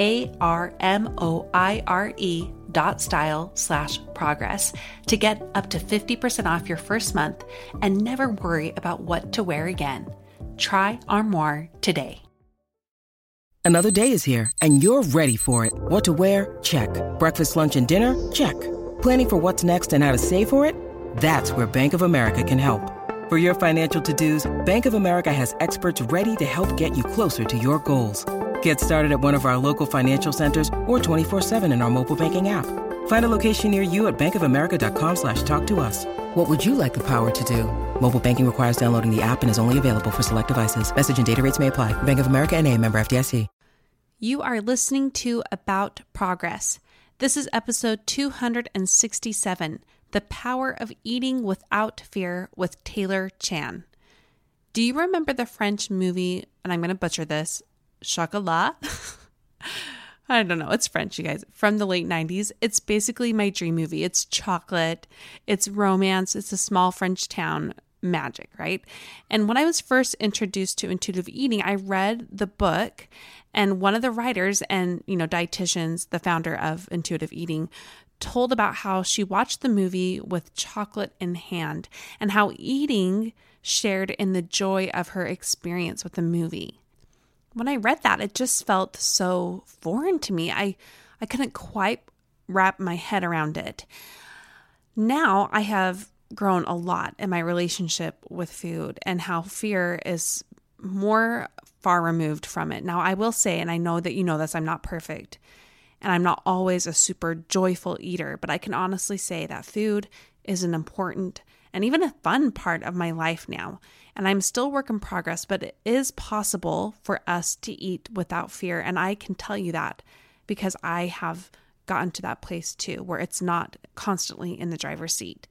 A R M O I R E dot style slash progress to get up to 50% off your first month and never worry about what to wear again. Try Armoire today. Another day is here and you're ready for it. What to wear? Check. Breakfast, lunch, and dinner? Check. Planning for what's next and how to save for it? That's where Bank of America can help. For your financial to dos, Bank of America has experts ready to help get you closer to your goals. Get started at one of our local financial centers or 24-7 in our mobile banking app. Find a location near you at bankofamerica.com slash talk to us. What would you like the power to do? Mobile banking requires downloading the app and is only available for select devices. Message and data rates may apply. Bank of America and a member FDIC. You are listening to About Progress. This is episode 267, The Power of Eating Without Fear with Taylor Chan. Do you remember the French movie, and I'm going to butcher this, Chocolat. I don't know. It's French, you guys, from the late 90s. It's basically my dream movie. It's chocolate, it's romance, it's a small French town magic, right? And when I was first introduced to intuitive eating, I read the book and one of the writers and, you know, dietitians, the founder of intuitive eating, told about how she watched the movie with chocolate in hand and how eating shared in the joy of her experience with the movie when I read that, it just felt so foreign to me. I, I couldn't quite wrap my head around it. Now I have grown a lot in my relationship with food and how fear is more far removed from it. Now, I will say, and I know that you know this, I'm not perfect and I'm not always a super joyful eater, but I can honestly say that food is an important and even a fun part of my life now. And I'm still work in progress, but it is possible for us to eat without fear. And I can tell you that because I have gotten to that place too, where it's not constantly in the driver's seat.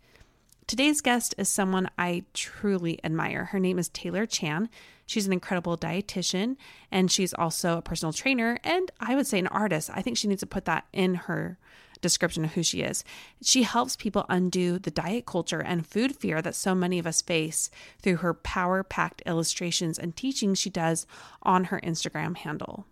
Today's guest is someone I truly admire. Her name is Taylor Chan. She's an incredible dietitian and she's also a personal trainer and I would say an artist. I think she needs to put that in her description of who she is. She helps people undo the diet culture and food fear that so many of us face through her power packed illustrations and teachings she does on her Instagram handle.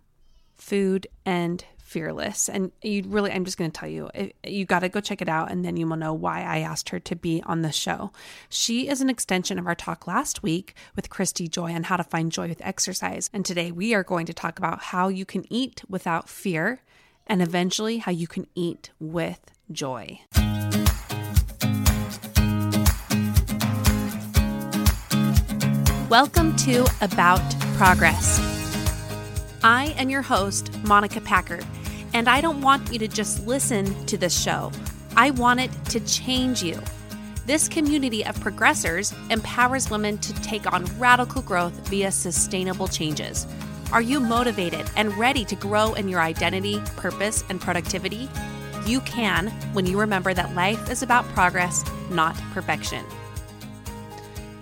Food and fearless. And you really, I'm just going to tell you, you got to go check it out and then you will know why I asked her to be on the show. She is an extension of our talk last week with Christy Joy on how to find joy with exercise. And today we are going to talk about how you can eat without fear and eventually how you can eat with joy. Welcome to About Progress. I am your host, Monica Packer, and I don't want you to just listen to this show. I want it to change you. This community of progressors empowers women to take on radical growth via sustainable changes Are you motivated and ready to grow in your identity, purpose, and productivity? You can when you remember that life is about progress, not perfection.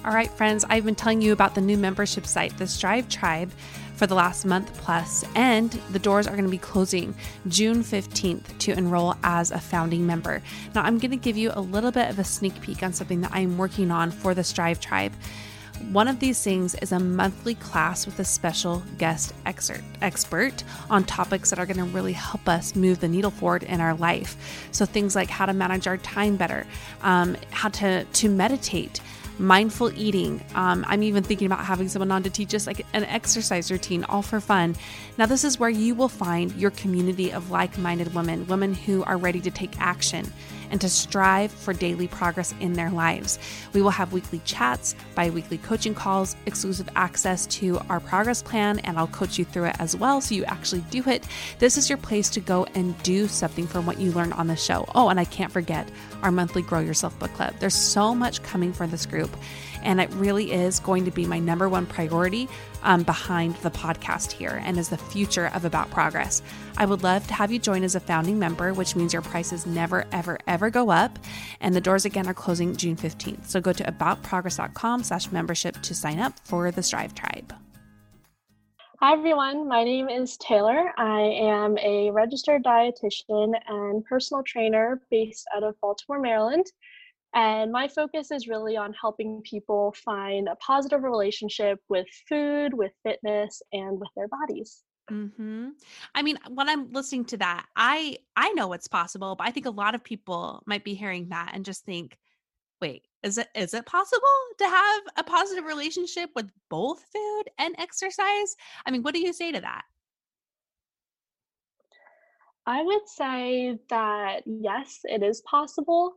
All right, friends, I've been telling you about the new membership site, the Strive Tribe, for the last month plus, and the doors are going to be closing June 15th to enroll as a founding member. Now, I'm going to give you a little bit of a sneak peek on something that I'm working on for the Strive Tribe. One of these things is a monthly class with a special guest exert, expert on topics that are going to really help us move the needle forward in our life. So things like how to manage our time better, um, how to to meditate, mindful eating. Um, I'm even thinking about having someone on to teach us like an exercise routine, all for fun. Now, this is where you will find your community of like minded women, women who are ready to take action and to strive for daily progress in their lives. We will have weekly chats, bi weekly coaching calls, exclusive access to our progress plan, and I'll coach you through it as well so you actually do it. This is your place to go and do something from what you learned on the show. Oh, and I can't forget our monthly Grow Yourself book club. There's so much coming for this group and it really is going to be my number one priority um, behind the podcast here and is the future of About Progress. I would love to have you join as a founding member, which means your prices never, ever, ever go up. And the doors again are closing June 15th. So go to aboutprogress.com slash membership to sign up for the Strive Tribe. Hi everyone, my name is Taylor. I am a registered dietitian and personal trainer based out of Baltimore, Maryland. And my focus is really on helping people find a positive relationship with food, with fitness, and with their bodies. Hmm. I mean, when I'm listening to that, I I know it's possible, but I think a lot of people might be hearing that and just think, "Wait, is it is it possible to have a positive relationship with both food and exercise?" I mean, what do you say to that? I would say that yes, it is possible.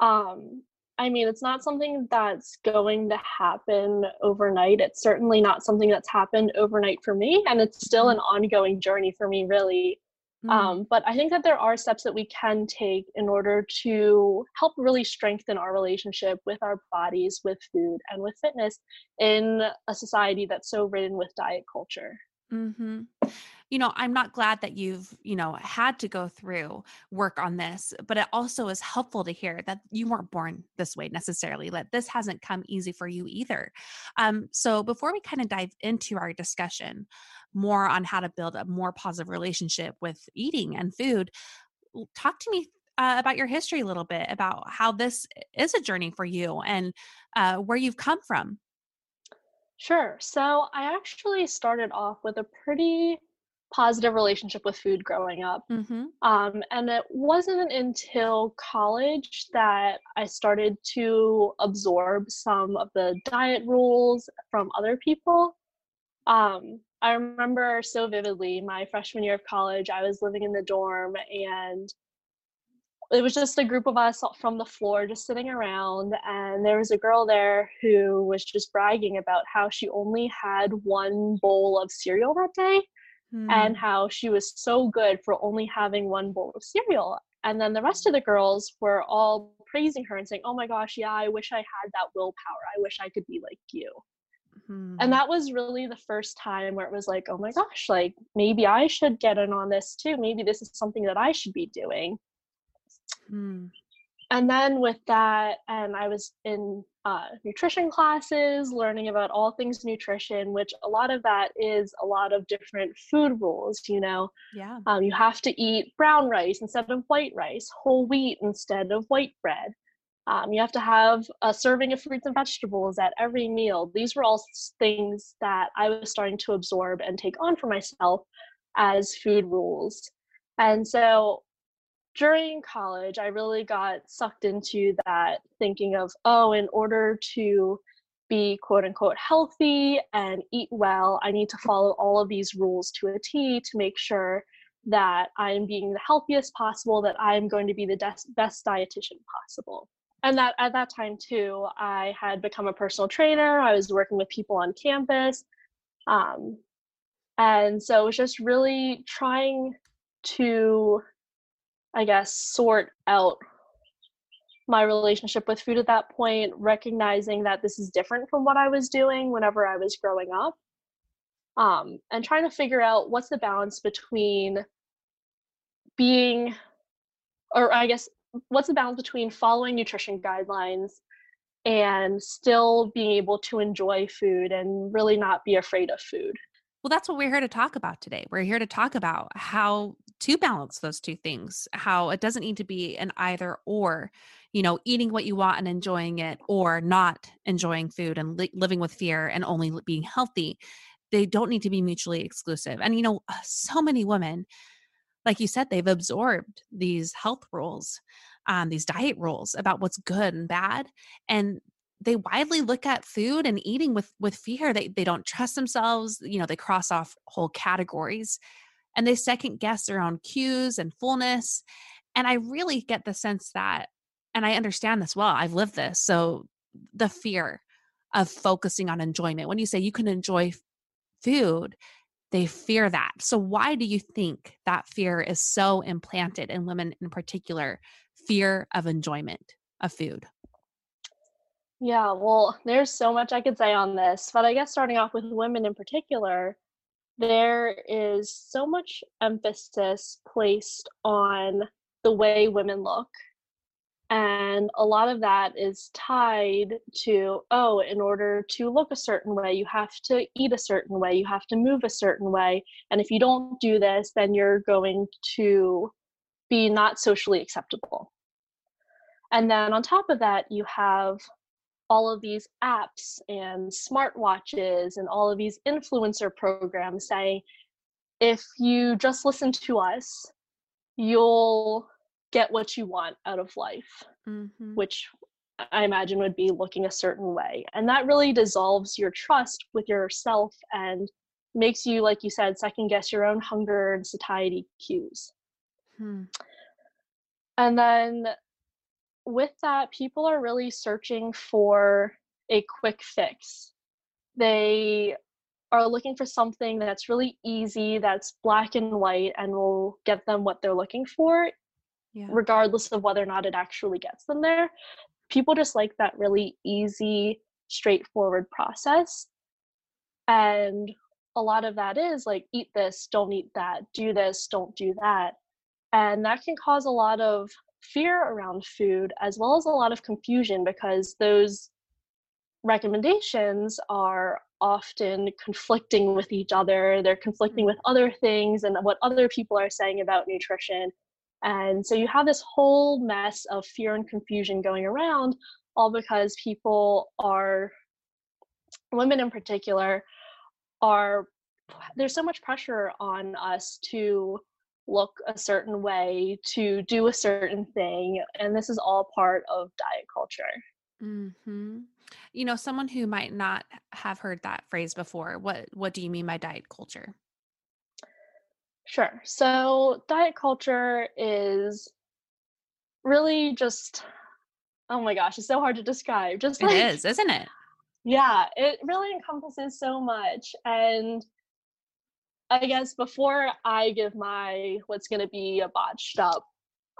Um, I mean, it's not something that's going to happen overnight. It's certainly not something that's happened overnight for me, and it's still an Mm, ongoing journey for me, really. mm, Um, but I think that there are steps that we can take in order to help really strengthen our relationship with our bodies, with food, and with fitness in a society that's so ridden with diet culture. mhm. You know, I'm not glad that you've, you know, had to go through work on this, but it also is helpful to hear that you weren't born this way necessarily, that this hasn't come easy for you either. Um, so before we kind of dive into our discussion more on how to build a more positive relationship with eating and food, talk to me uh, about your history a little bit about how this is a journey for you and uh, where you've come from. Sure. So I actually started off with a pretty positive relationship with food growing up. Mm-hmm. Um, and it wasn't until college that I started to absorb some of the diet rules from other people. Um, I remember so vividly my freshman year of college, I was living in the dorm and it was just a group of us from the floor just sitting around and there was a girl there who was just bragging about how she only had one bowl of cereal that day and how she was so good for only having one bowl of cereal. And then the rest of the girls were all praising her and saying, Oh my gosh, yeah, I wish I had that willpower. I wish I could be like you. And Mm-hmm. that was really the first time where it was like, Oh my gosh, like maybe I should get in on this too. Maybe this is something that I should be doing. And then with that, and I was in uh, nutrition classes, learning about all things nutrition, which a lot of that is a lot of different food rules, you know, Yeah. Um, you have to eat brown rice instead of white rice, whole wheat instead of white bread. Um, you have to have a serving of fruits and vegetables at every meal. These were all things that I was starting to absorb and take on for myself as food rules. And so during college, I really got sucked into that thinking of, oh, in order to be quote unquote healthy and eat well, I need to follow all of these rules to a T to make sure that I'm being the healthiest possible, that I'm going to be the des- best dietitian possible. And that at that time too, I had become a personal trainer. I was working with people on campus. Um, and so it was just really trying to, I guess, sort out my relationship with food at that point, recognizing that this is different from what I was doing whenever I was growing up. um, and trying to figure out what's the balance between being, or I guess, what's the balance between following nutrition guidelines and still being able to enjoy food and really not be afraid of food. Well, that's what we're here to talk about today. We're here to talk about how to balance those two things, how it doesn't need to be an either or, you know, eating what you want and enjoying it, or not enjoying food and li- living with fear and only being healthy. They don't need to be mutually exclusive. And, you know, uh, so many women, like you said, they've absorbed these health rules, um, these diet rules about what's good and bad. And they widely look at food and eating with with fear. They they don't trust themselves you know they cross off whole categories and they second guess their own cues and fullness and i really get the sense that and i understand this well i've lived this so the fear of focusing on enjoyment when you say you can enjoy food they fear that. So why do you think that fear is so implanted in women in particular fear of enjoyment of food yeah, well, there's so much I could say on this, but I guess starting off with women in particular, there is so much emphasis placed on the way women look. And a lot of that is tied to, oh, in order to look a certain way, you have to eat a certain way, you have to move a certain way. And if you don't do this, then you're going to be not socially acceptable. And then on top of that, you have all of these apps and smartwatches and all of these influencer programs saying if you just listen to us you'll get what you want out of life mm-hmm. which i imagine would be looking a certain way and that really dissolves your trust with yourself and makes you like you said second guess your own hunger and satiety cues hmm. and then with that, people are really searching for a quick fix. They are looking for something that's really easy, that's black and white, and will get them what they're looking for, yeah. regardless of whether or not it actually gets them there. People just like that really easy, straightforward process. And a lot of that is like, eat this, don't eat that, do this, don't do that. And that can cause a lot of fear around food as well as a lot of confusion because those recommendations are often conflicting with each other they're conflicting with mm-hmm. other things and what other people are saying about nutrition and so you have this whole mess of fear and confusion going around all because people are women in particular are there's so much pressure on us to look a certain way, to do a certain thing. And this is all part of diet culture. hmm You know, someone who might not have heard that phrase before, what what do you mean by diet culture? Sure. So, diet culture is really just oh my gosh, it's so hard to describe. Just like, it is, isn't it? Yeah, it really encompasses so much and I guess before I give my what's going to be a botched up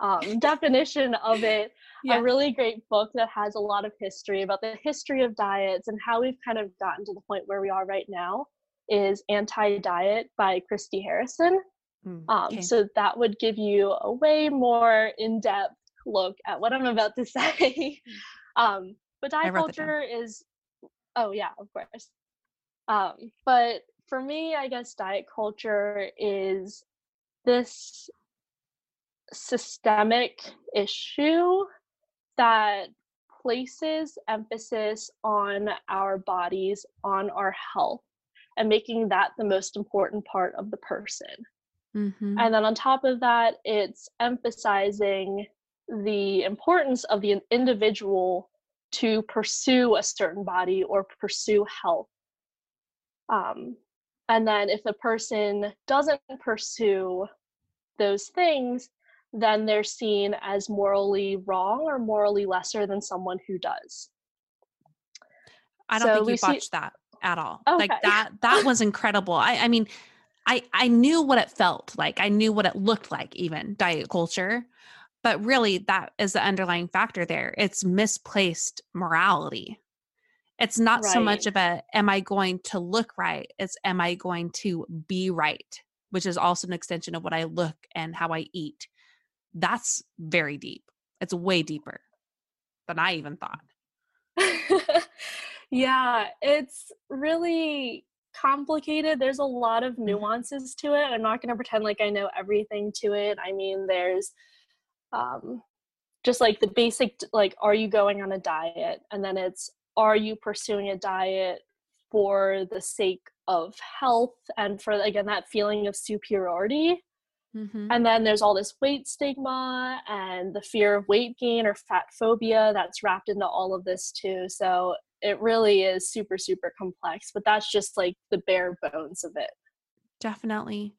um, definition of it, yeah. a really great book that has a lot of history about the history of diets and how we've kind of gotten to the point where we are right now is Anti Diet by Christy Harrison. Mm, um. So that would give you a way more in depth look at what I'm about to say. Um, but diet culture is, oh, yeah, of course. Um, but for me, I guess diet culture is this systemic issue that places emphasis on our bodies, on our health, and making that the most important part of the person. Mm-hmm. And then on top of that, it's emphasizing the importance of the individual to pursue a certain body or pursue health. Um, and then if the person doesn't pursue those things, then they're seen as morally wrong or morally lesser than someone who does. I don't so think you watched see- that at all. Okay. Like that that was incredible. I I mean, I I knew what it felt like. I knew what it looked like even diet culture. But really that is the underlying factor there. It's misplaced morality It's not so much of a am I going to look right? It's am I going to be right, which is also an extension of what I look and how I eat. That's very deep. It's way deeper than I even thought. yeah, it's really complicated. There's a lot of nuances to it. I'm not going to pretend like I know everything to it. I mean, there's um, just like the basic, like, are you going on a diet? And then it's, are you pursuing a diet for the sake of health and for, again, that feeling of superiority? Mm-hmm. And then there's all this weight stigma and the fear of weight gain or fat phobia that's wrapped into all of this too. So it really is super, super complex, but that's just like the bare bones of it. Definitely.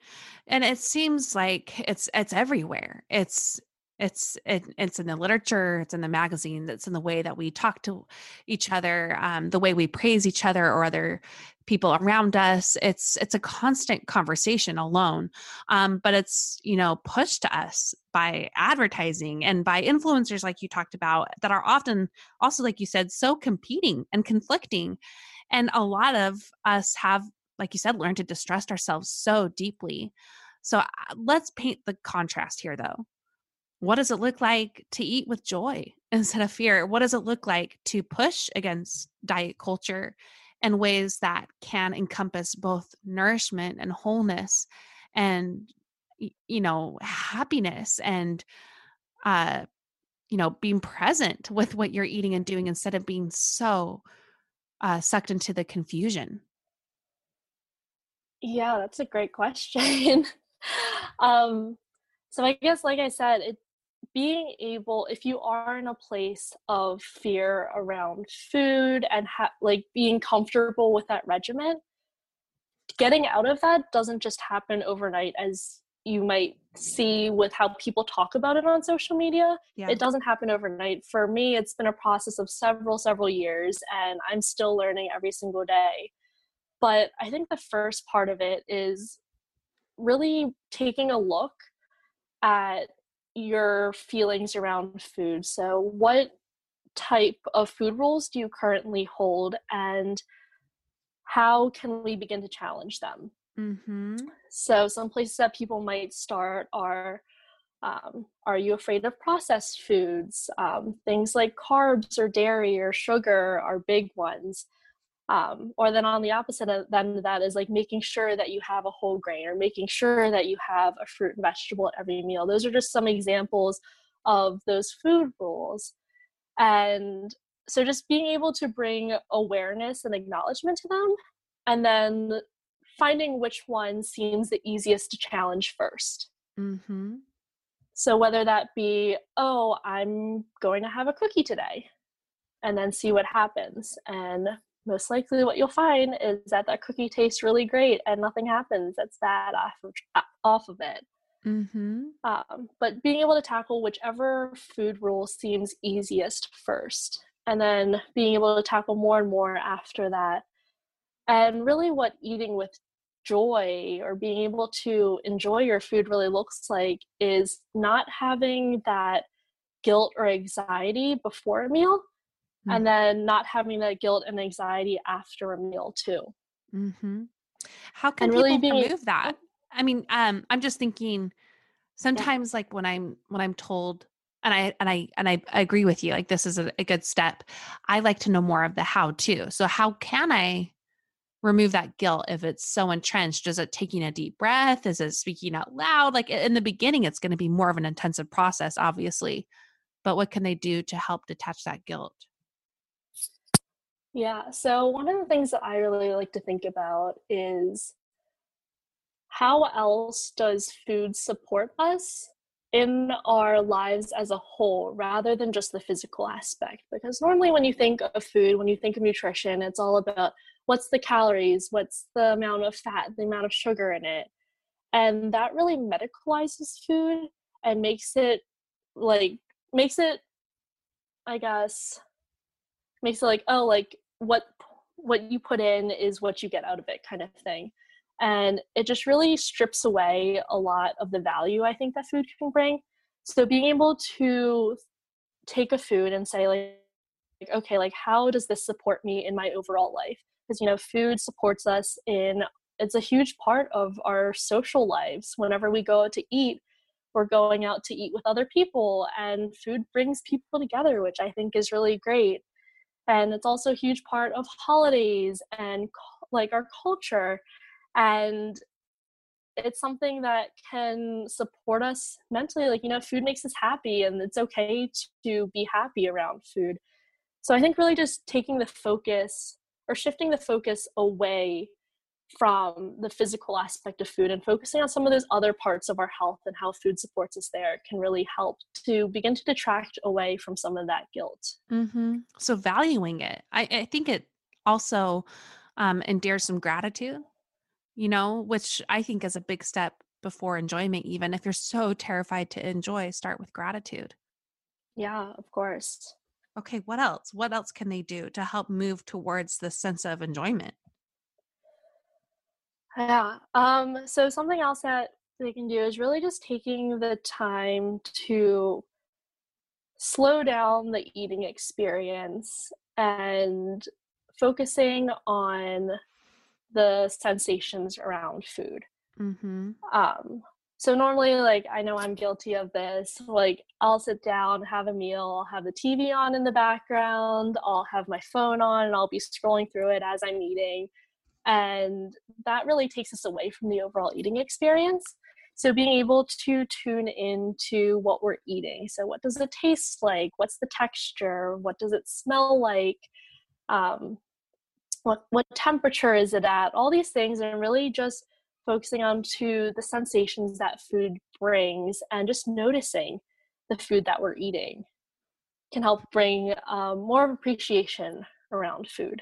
And it seems like it's it's everywhere. It's it's it, it's in the literature, it's in the magazine, it's in the way that we talk to each other, um, the way we praise each other or other people around us. It's it's a constant conversation alone, um, but it's you know pushed to us by advertising and by influencers like you talked about that are often also like you said so competing and conflicting, and a lot of us have like you said learned to distrust ourselves so deeply. So uh, let's paint the contrast here though what does it look like to eat with joy instead of fear? What does it look like to push against diet culture in ways that can encompass both nourishment and wholeness and you know happiness and uh you know being present with what you're eating and doing instead of being so uh sucked into the confusion Yeah, that's a great question. um, so I guess, like I said, it being able, if you are in a place of fear around food and ha- like being comfortable with that regimen, getting out of that doesn't just happen overnight as you might see with how people talk about it on social media. yeah It doesn't happen overnight. For me, it's been a process of several, several years, and I'm still learning every single day. But I think the first part of it is really taking a look at your feelings around food. So, what type of food rules do you currently hold, and how can we begin to challenge them? mm-hmm. So, some places that people might start are um, Are you afraid of processed foods? Um, things like carbs or dairy or sugar are big ones. Um, or then on the opposite of then that is like making sure that you have a whole grain or making sure that you have a fruit and vegetable at every meal. Those are just some examples of those food rules. And so just being able to bring awareness and acknowledgement to them and then finding which one seems the easiest to challenge first. Mm-hmm. So whether that be, oh, I'm going to have a cookie today, and then see what happens. And most likely what you'll find is that that cookie tastes really great and nothing happens that's bad off of, off of it. Mm-hmm. Um, but being able to tackle whichever food rule seems easiest first, and then being able to tackle more and more after that. And really, what eating with joy or being able to enjoy your food really looks like is not having that guilt or anxiety before a meal Mm. and then not having that guilt and anxiety after a meal too Mm-hmm. How can And really people being- remove that? I mean, um, I'm just thinking sometimes like when I'm when I'm told and I and I and I, I agree with you, like this is a, a good step. I like to know more of the how too. So how can I remove that guilt if it's so entrenched? Is it taking a deep breath? Is it speaking out loud? Like in the beginning, it's going to be more of an intensive process, obviously. But what can they do to help detach that guilt? Yeah. So one of the things that I really like to think about is how else does food support us in our lives as a whole rather than just the physical aspect? Because normally when you think of food, when you think of nutrition, it's all about what's the calories, what's the amount of fat, the amount of sugar in it. And that really medicalizes food and makes it like makes it I guess makes it like oh like what what you put in is what you get out of it kind of thing and it just really strips away a lot of the value i think that food can bring so being able to take a food and say like okay, like how does this support me in my overall life? Because, you know, food supports us in, it's a huge part of our social lives. Whenever we go out to eat, we're going out to eat with other people, and food brings people together, which I think is really great. And it's also a huge part of holidays and like our culture. And it's something that can support us mentally like you know food makes us happy and it's okay to be happy around food so i think really just taking the focus or shifting the focus away from the physical aspect of food and focusing on some of those other parts of our health and how food supports us there can really help to begin to detract away from some of that guilt mm-hmm. so valuing it I, I think it also um, endears some gratitude you know, which I think is a big step before enjoyment, even if you're so terrified to enjoy, start with gratitude. Yeah, of course. Okay, what else? What else can they do to help move towards the sense of enjoyment? Yeah. Um, so something else that they can do is really just taking the time to slow down the eating experience and focusing on the sensations around food. Mm-hmm. Um, so normally, like I know I'm guilty of this. Like I'll sit down, have a meal, I'll have the TV on in the background, I'll have my phone on, and I'll be scrolling through it as I'm eating, and that really takes us away from the overall eating experience. So being able to tune into what we're eating. So what does it taste like? What's the texture? What does it smell like? Um, what what temperature is it at all these things and really just focusing on to the sensations that food brings and just noticing the food that we're eating can help bring um, more appreciation around food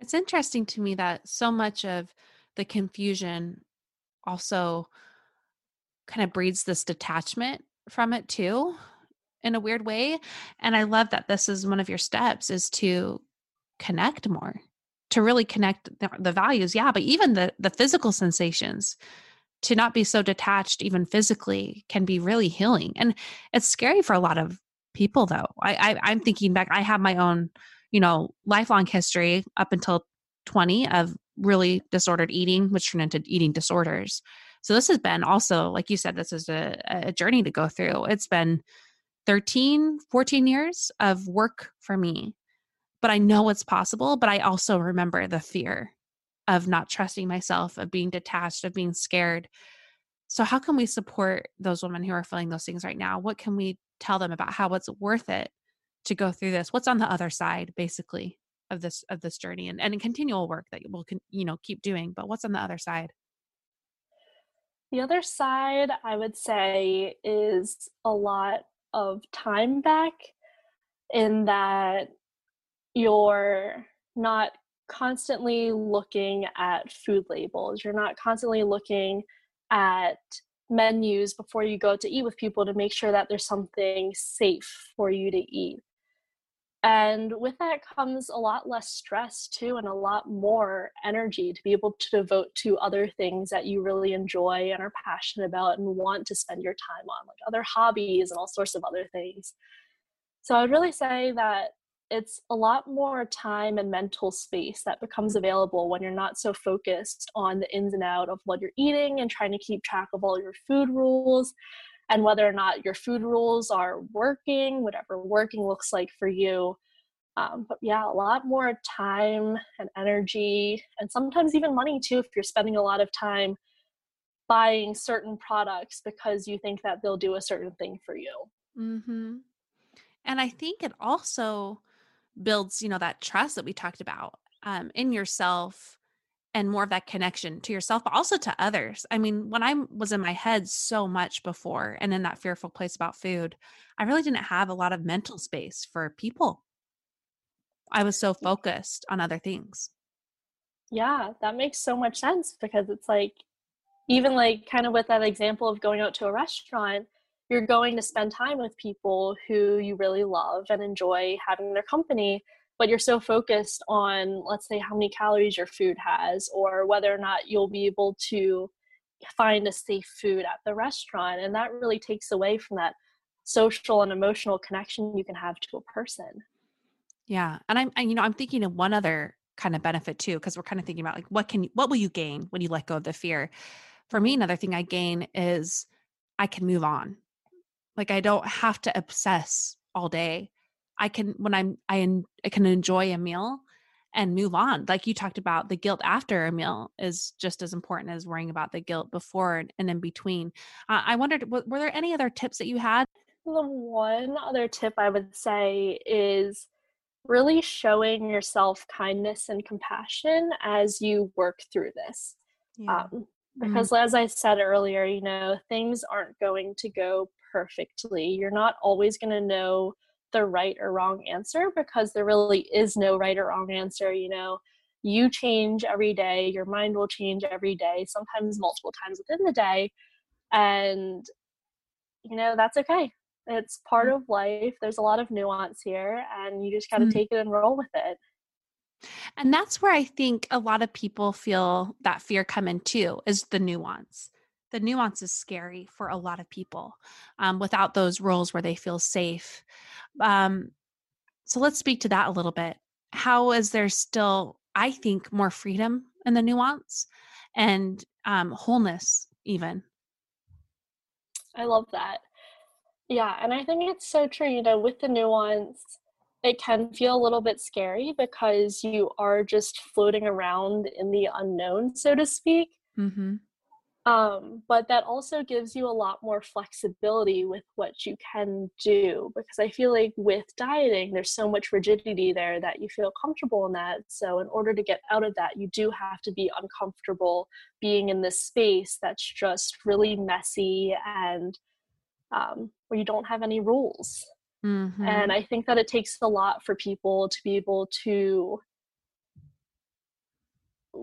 It's interesting to me that so much of the confusion also kind of breeds this detachment from it too in a weird way and i love that this is one of your steps is to connect more to really connect the, values yeah but even the the physical sensations to not be so detached even physically can be really healing and it's scary for a lot of people though i, I i'm thinking back i have my own you know, lifelong history up until 20 of really disordered eating, which turned into eating disorders. So this has been also, like you said, this is a, a journey to go through. It's been 13, 14 years of work for me. But I know it's possible, but I also remember the fear of not trusting myself, of being detached, of being scared. So, how can we support those women who are feeling those things right now? What can we tell them about how it's worth it to go through this? What's on the other side basically of this of this journey and, and continual work that we'll you know keep doing but what's on the other side? The other side i would say is a lot of time back in that you're not constantly looking at food labels. You're not constantly looking at menus before you go to eat with people to make sure that there's something safe for you to eat and with that comes a lot less stress too, and a lot more energy to be able to devote to other things that you really enjoy and are passionate about and want to spend your time on, like other hobbies and all sorts of other things. So I'd really say that it's a lot more time and mental space that becomes available when you're not so focused on the ins and out of what you're eating and trying to keep track of all your food rules and whether or not your food rules are working, whatever working looks like for you. Um, but yeah, a lot more time and energy, and sometimes even money too, if you're spending a lot of time buying certain products because you think that they'll do a certain thing for you. Mm-hmm. And I think it also builds, you know, that trust that we talked about um, in yourself and more of that connection to yourself, but also to others. I mean, when I was in my head so much before and in that fearful place about food, I really didn't have a lot of mental space for people. I was so mm. focused on other things. Yeah, that makes so much sense because it's like, even like kind of with that example of going out to a restaurant, you're going to spend time with people who you really love and enjoy having their company but you're so focused on let's say how many calories your food has or whether or not you'll be able to find a safe food at the restaurant and that really takes away from that social and emotional connection you can have to a person yeah and i'm and, you know i'm thinking of one other kind of benefit too because we're kind of thinking about like what can what will you gain when you let go of the fear for me another thing i gain is i can move on like I don't have to obsess all day. I can when I'm I, I can enjoy a meal and move on. Like you talked about, the guilt after a meal is just as important as worrying about the guilt before and in between. Uh, I wondered, were there any other tips that you had? The one other tip I would say is really showing yourself kindness and compassion as you work through this. Yeah. Um, mm-hmm. because, mm-hmm. as I said earlier, you know, things aren't going to go perfectly. You're not always going to know the right or wrong answer because there really is no right or wrong answer. You know, you change every day, your mind will change every day, sometimes multiple times within the day. And, you know, that's okay. It's part mm. of life. There's a lot of nuance here, and you just got to mm. take it and roll with it. And that's where I think a lot of people feel that fear come in too, is the nuance the nuance is scary for a lot of people um, without those roles where they feel safe. Um, so let's speak to that a little bit. How is there still, I think, more freedom in the nuance and um, wholeness, even? I love that. Yeah, and I think it's so true. You know, with the nuance, it can feel a little bit scary because you are just floating around in the unknown, so to speak. Mm-hmm. Um, but that also gives you a lot more flexibility with what you can do because I feel like with dieting, there's so much rigidity there that you feel comfortable in that. So, in order to get out of that, you do have to be uncomfortable being in this space that's just really messy and um, where you don't have any rules. Mm-hmm. And I think that it takes a lot for people to be able to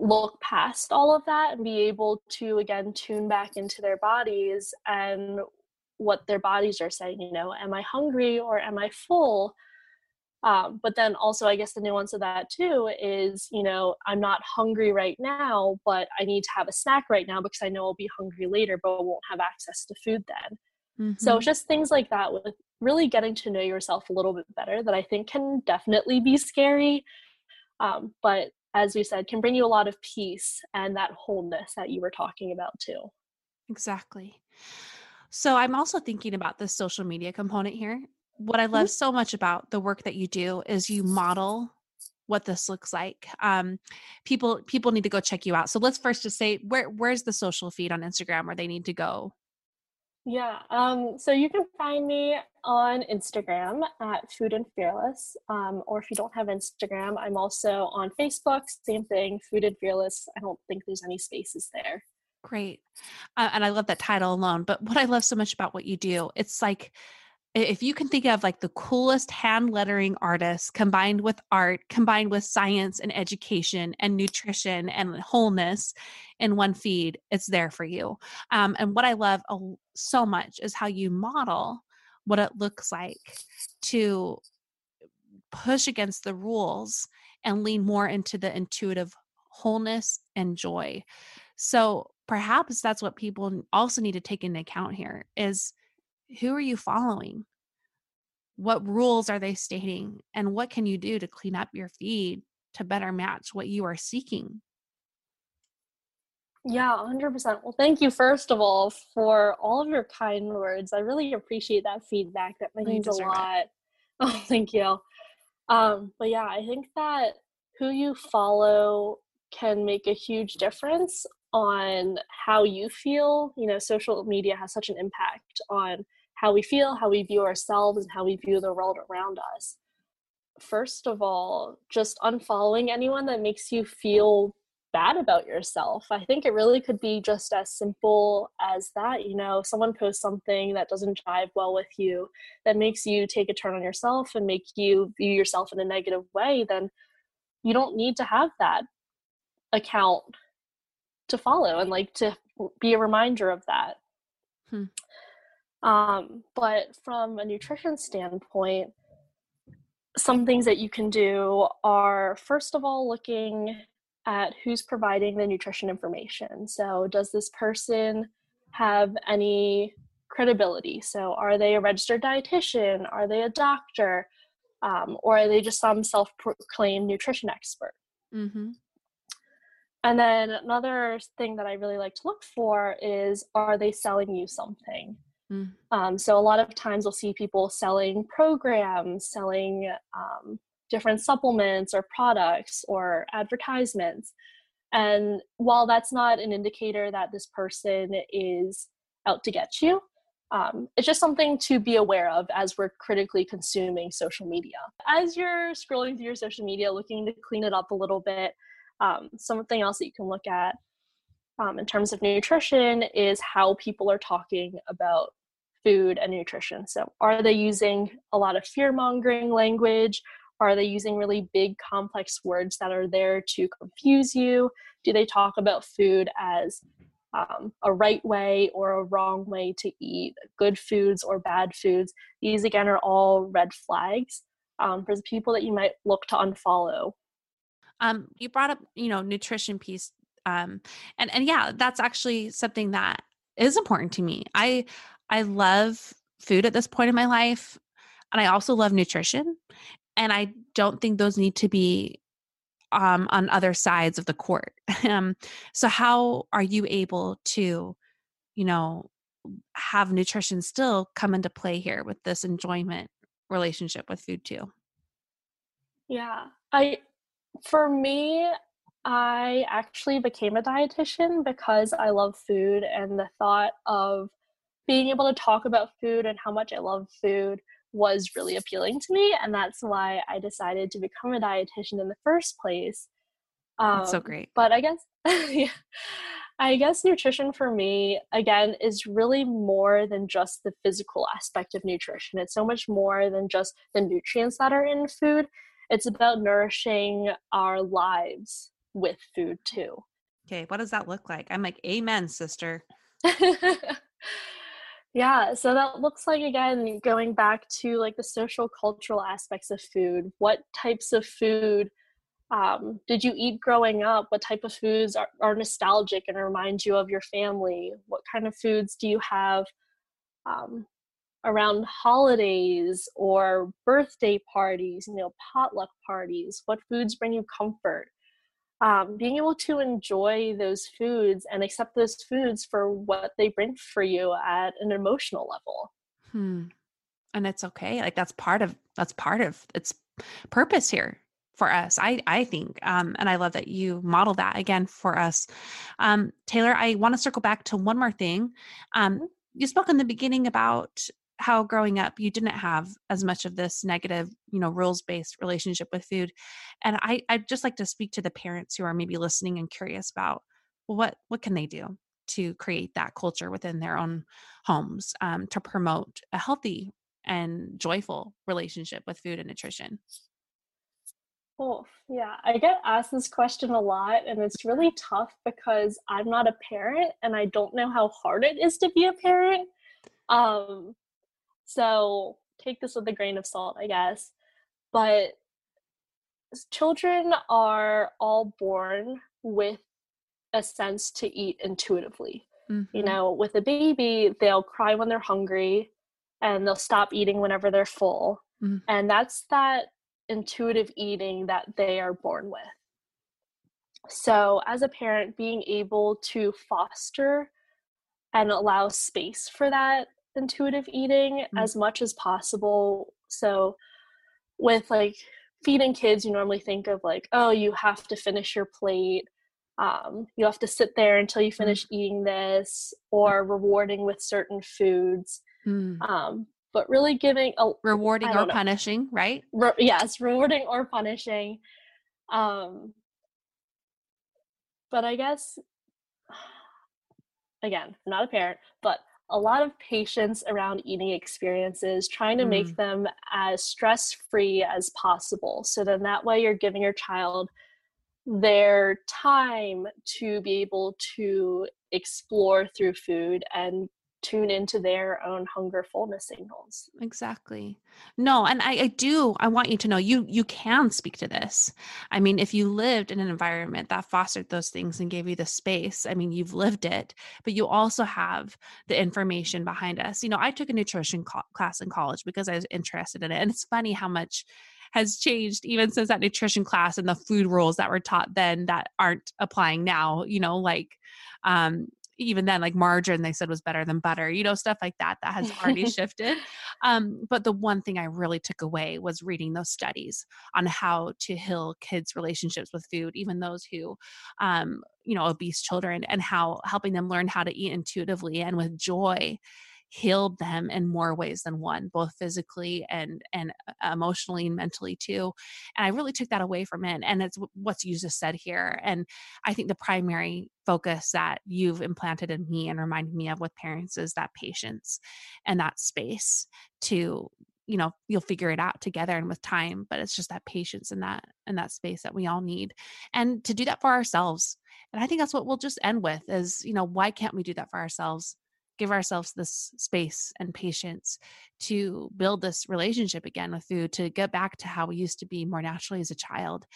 look past all of that and be able to again tune back into their bodies and what their bodies are saying you know am i hungry or am i full um, but then also i guess the nuance of that too is you know i'm not hungry right now but i need to have a snack right now because i know i'll be hungry later but i won't have access to food then mm-hmm. so just things like that with really getting to know yourself a little bit better that i think can definitely be scary um, but as we said, can bring you a lot of peace and that wholeness that you were talking about too. Exactly. So I'm also thinking about the social media component here. What I love mm-hmm. so much about the work that you do is you model what this looks like. Um, people people need to go check you out. So let's first just say where where's the social feed on Instagram where they need to go yeah, um, so you can find me on Instagram at Food and Fearless. Um, or if you don't have Instagram, I'm also on Facebook, same thing, Food and Fearless. I don't think there's any spaces there. Great. Uh, and I love that title alone. But what I love so much about what you do, it's like if you can think of like the coolest hand lettering artists combined with art, combined with science and education and nutrition and wholeness in one feed, it's there for you. Um, and what I love so much is how you model what it looks like to push against the rules and lean more into the intuitive wholeness and joy. So perhaps that's what people also need to take into account here is who are you following? What rules are they stating? And what can you do to clean up your feed to better match what you are seeking? Yeah, 100%. Well, thank you, first of all, for all of your kind words. I really appreciate that feedback. That means a lot. It. Oh, thank you. Um, but yeah, I think that who you follow can make a huge difference on how you feel. You know, social media has such an impact on how we feel, how we view ourselves, and how we view the world around us. First of all, just unfollowing anyone that makes you feel bad about yourself. I think it really could be just as simple as that. You know, someone posts something that doesn't jive well with you, that makes you take a turn on yourself and make you view yourself in a negative way, then you don't need to have that account to follow and like to be a reminder of that. Hmm. Um, but from a nutrition standpoint, some things that you can do are first of all looking at who's providing the nutrition information. So, does this person have any credibility? So, are they a registered dietitian? Are they a doctor? Um, or are they just some self proclaimed nutrition expert? Mm-hmm. And then another thing that I really like to look for is are they selling you something? Mm. Um, so a lot of times we'll see people selling programs, selling um, different supplements or products or advertisements. And while that's not an indicator that this person is out to get you, um, it's just something to be aware of as we're critically consuming social media. As you're scrolling through your social media, looking to clean it up a little bit, um, something else that you can look at um, in terms of nutrition is how people are talking about food and nutrition. So, are they using a lot of fear mongering language? Are they using really big, complex words that are there to confuse you? Do they talk about food as um, a right way or a wrong way to eat, good foods or bad foods? These, again, are all red flags um, for the people that you might look to unfollow. Um, you brought up, you know, nutrition piece. Um, and, and yeah, that's actually something that is important to me. I, I love food at this point in my life and I also love nutrition and I don't think those need to be um, on other sides of the court. um, so, how are you able to, you know, have nutrition still come into play here with this enjoyment relationship with food too? Yeah, I, for me, I actually became a dietitian because I love food and the thought of being able to talk about food and how much I love food was really appealing to me and that's why i decided to become a dietitian in the first place um, that's so great. but i guess yeah, i guess nutrition for me again is really more than just the physical aspect of nutrition. It's so much more than just the nutrients that are in food. It's about nourishing our lives with food too. Okay what does that look like? I'm like amen sister Yeah, so that looks like again going back to like the social cultural aspects of food. What types of food um, did you eat growing up? What type of foods are, are nostalgic and remind you of your family? What kind of foods do you have um, around holidays or birthday parties? You know, potluck parties. What foods bring you comfort? Um, being able to enjoy those foods and accept those foods for what they bring for you at an emotional level. Hmm. And it's okay. Like that's part of that's part of its purpose here for us. I I think, um, and I love that you model that again for us. Um, Taylor, I want to circle back to one more thing. Um, mm-hmm. you spoke in the beginning about how growing up you didn't have as much of this negative you know rules based relationship with food and i i'd just like to speak to the parents who are maybe listening and curious about what what can they do to create that culture within their own homes um, to promote a healthy and joyful relationship with food and nutrition Oh, yeah. I get asked this question a lot, and it's really tough because I'm not a parent and I don't know how hard it is to be a parent. Um, so take this with a grain of salt, I guess. But children are all born with a sense to eat intuitively. Mm-hmm. You know, with a baby, they'll cry when they're hungry and they'll stop eating whenever they're full. Mm-hmm. And that's that intuitive eating that they are born with. So, as a parent, being able to foster and allow space for that intuitive eating mm-hmm. as much as possible. So, with like feeding kids, you normally think of like, oh, you have to finish your plate. Um, you have to sit there until you finish mm. eating this, or rewarding with certain foods. Mm. Um, but really giving a rewarding or know. punishing, right? Re- yes, rewarding or punishing. Um, but I guess again, I'm not a parent, but a lot of patience around eating experiences, trying to mm. make them as stress free as possible. So then that way you're giving your child their time to be able to explore through food and tune into their own hunger fullness signals. Exactly. No and I, I, do i want you to know you you can speak to this. I mean if you lived in an environment that fostered those things and gave you the space i mean you've lived it but you also have the information behind us. You know i took a nutrition co- class in college because i was interested in it and it's funny how much has changed even since that nutrition class and the food rules that were taught then that aren't applying now you know like um even then like margarine they said was better than butter you know stuff like that that has already shifted. Um, but the one thing i really took away was reading those studies on how to heal kids relationships with food even those who um, you know obese children and how helping them learn how to eat intuitively and with joy healed them in more ways than one both physically and and uh, emotionally and mentally too and i really took that away from it and it's what's you just said here and i think the primary focus that you've implanted in me and reminded me of with parents is that patience and that space to you know you'll figure it out together and with time but it's just that patience and that and that space that we all need and to do that for ourselves and i think that's what we'll just end with is you know why can't we do that for ourselves give ourselves this space and patience to build this relationship again with food, to get back to how we used to be more naturally as a child,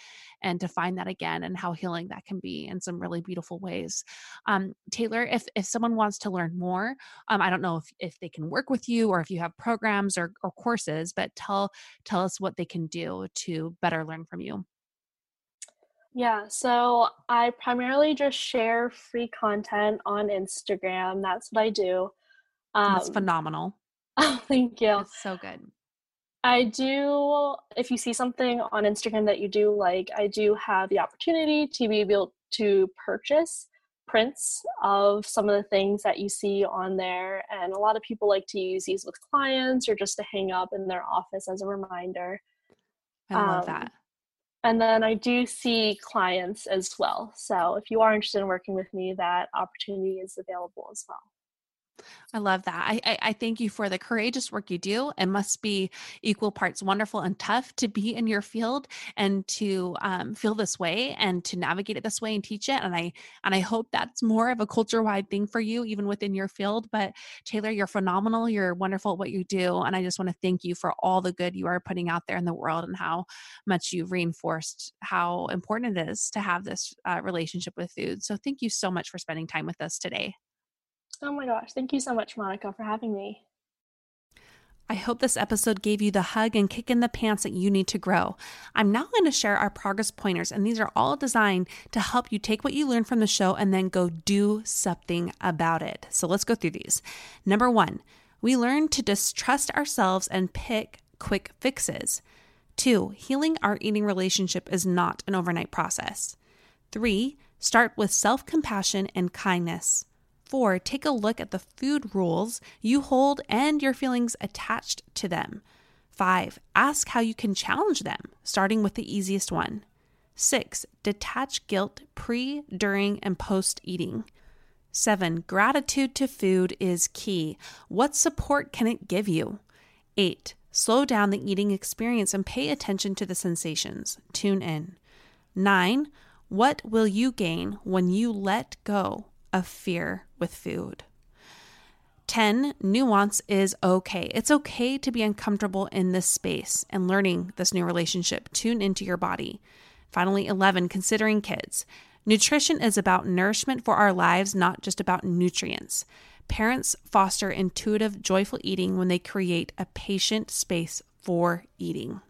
and to find that again and how healing that can be in some really beautiful ways. Um, Taylor, if if someone wants to learn more, um, I don't know if if they can work with you or if you have programs or, or courses, but tell tell us what they can do to better learn from you. Yeah, so I primarily just share free content on Instagram. That's what I do. Um, That's phenomenal. Oh, thank you. It's so good. I do, if you see something on Instagram that you do like, I do have the opportunity to be able to purchase prints of some of the things that you see on there. And a lot of people like to use these with clients or just to hang up in their office as a reminder. I love um, that. And then I do see clients as well. So if you are interested in working with me, that opportunity is available as well. I love that. I, I, I thank you for the courageous work you do. It must be equal parts wonderful and tough to be in your field and to um, feel this way and to navigate it this way and teach it. And I and I hope that's more of a culture wide thing for you, even within your field. But Taylor, you're phenomenal. You're wonderful at what you do, and I just want to thank you for all the good you are putting out there in the world and how much you've reinforced how important it is to have this uh, relationship with food. So thank you so much for spending time with us today. Oh my gosh. Thank you so much, Monica, for having me. I hope this episode gave you the hug and kick in the pants that you need to grow. I'm now going to share our progress pointers, and these are all designed to help you take what you learned from the show and then go do something about it. So let's go through these. Number one, we learn to distrust ourselves and pick quick fixes. Two, healing our eating relationship is not an overnight process. Three, start with self compassion and kindness. Four, take a look at the food rules you hold and your feelings attached to them. Five, ask how you can challenge them, starting with the easiest one. Six, detach guilt pre, during, and post eating. Seven, gratitude to food is key. What support can it give you? Eight, slow down the eating experience and pay attention to the sensations. Tune in. Nine, what will you gain when you let go of fear with food. 10. Nuance is okay. It's okay to be uncomfortable in this space and learning this new relationship. Tune into your body. Finally, 11. Considering kids. Nutrition is about nourishment for our lives, not just about nutrients. Parents foster intuitive, joyful eating when they create a patient space for eating.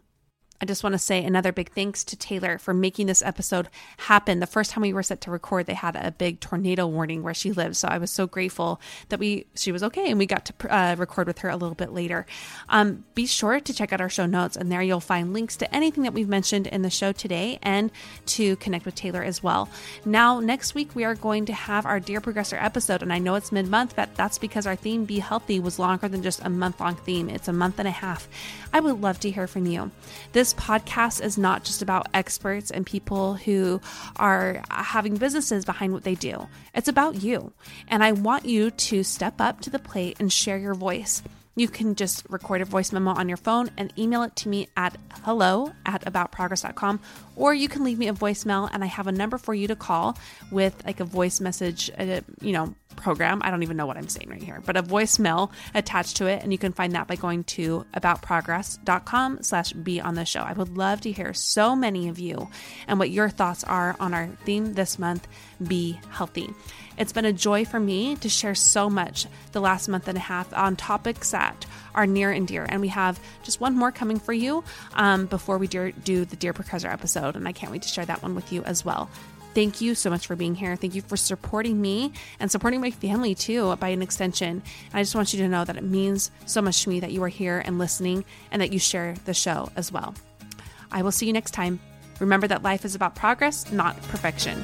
I just want to say another big thanks to Taylor for making this episode happen. The first time we were set to record, they had a big tornado warning where she lives, so I was so grateful that we she was okay and we got to uh, record with her a little bit later. Um, be sure to check out our show notes, and there you'll find links to anything that we've mentioned in the show today, and to connect with Taylor as well. Now, next week we are going to have our Dear Progressor episode, and I know it's mid month, but that's because our theme "Be Healthy" was longer than just a month long theme. It's a month and a half. I would love to hear from you. This podcast is not just about experts and people who are having businesses behind what they do, it's about you. And I want you to step up to the plate and share your voice. You can just record a voice memo on your phone and email it to me at hello at aboutprogress.com, or you can leave me a voicemail and I have a number for you to call with like a voice message, uh, you know, program. I don't even know what I'm saying right here, but a voicemail attached to it. And you can find that by going to aboutprogress.com slash be on the show. I would love to hear so many of you and what your thoughts are on our theme this month, Be Healthy. It's been a joy for me to share so much the last month and a half on topics that are near and dear. And we have just one more coming for you um, before we do the Dear Progressor episode. And I can't wait to share that one with you as well. Thank you so much for being here. Thank you for supporting me and supporting my family too by an extension. And I just want you to know that it means so much to me that you are here and listening and that you share the show as well. I will see you next time. Remember that life is about progress, not perfection.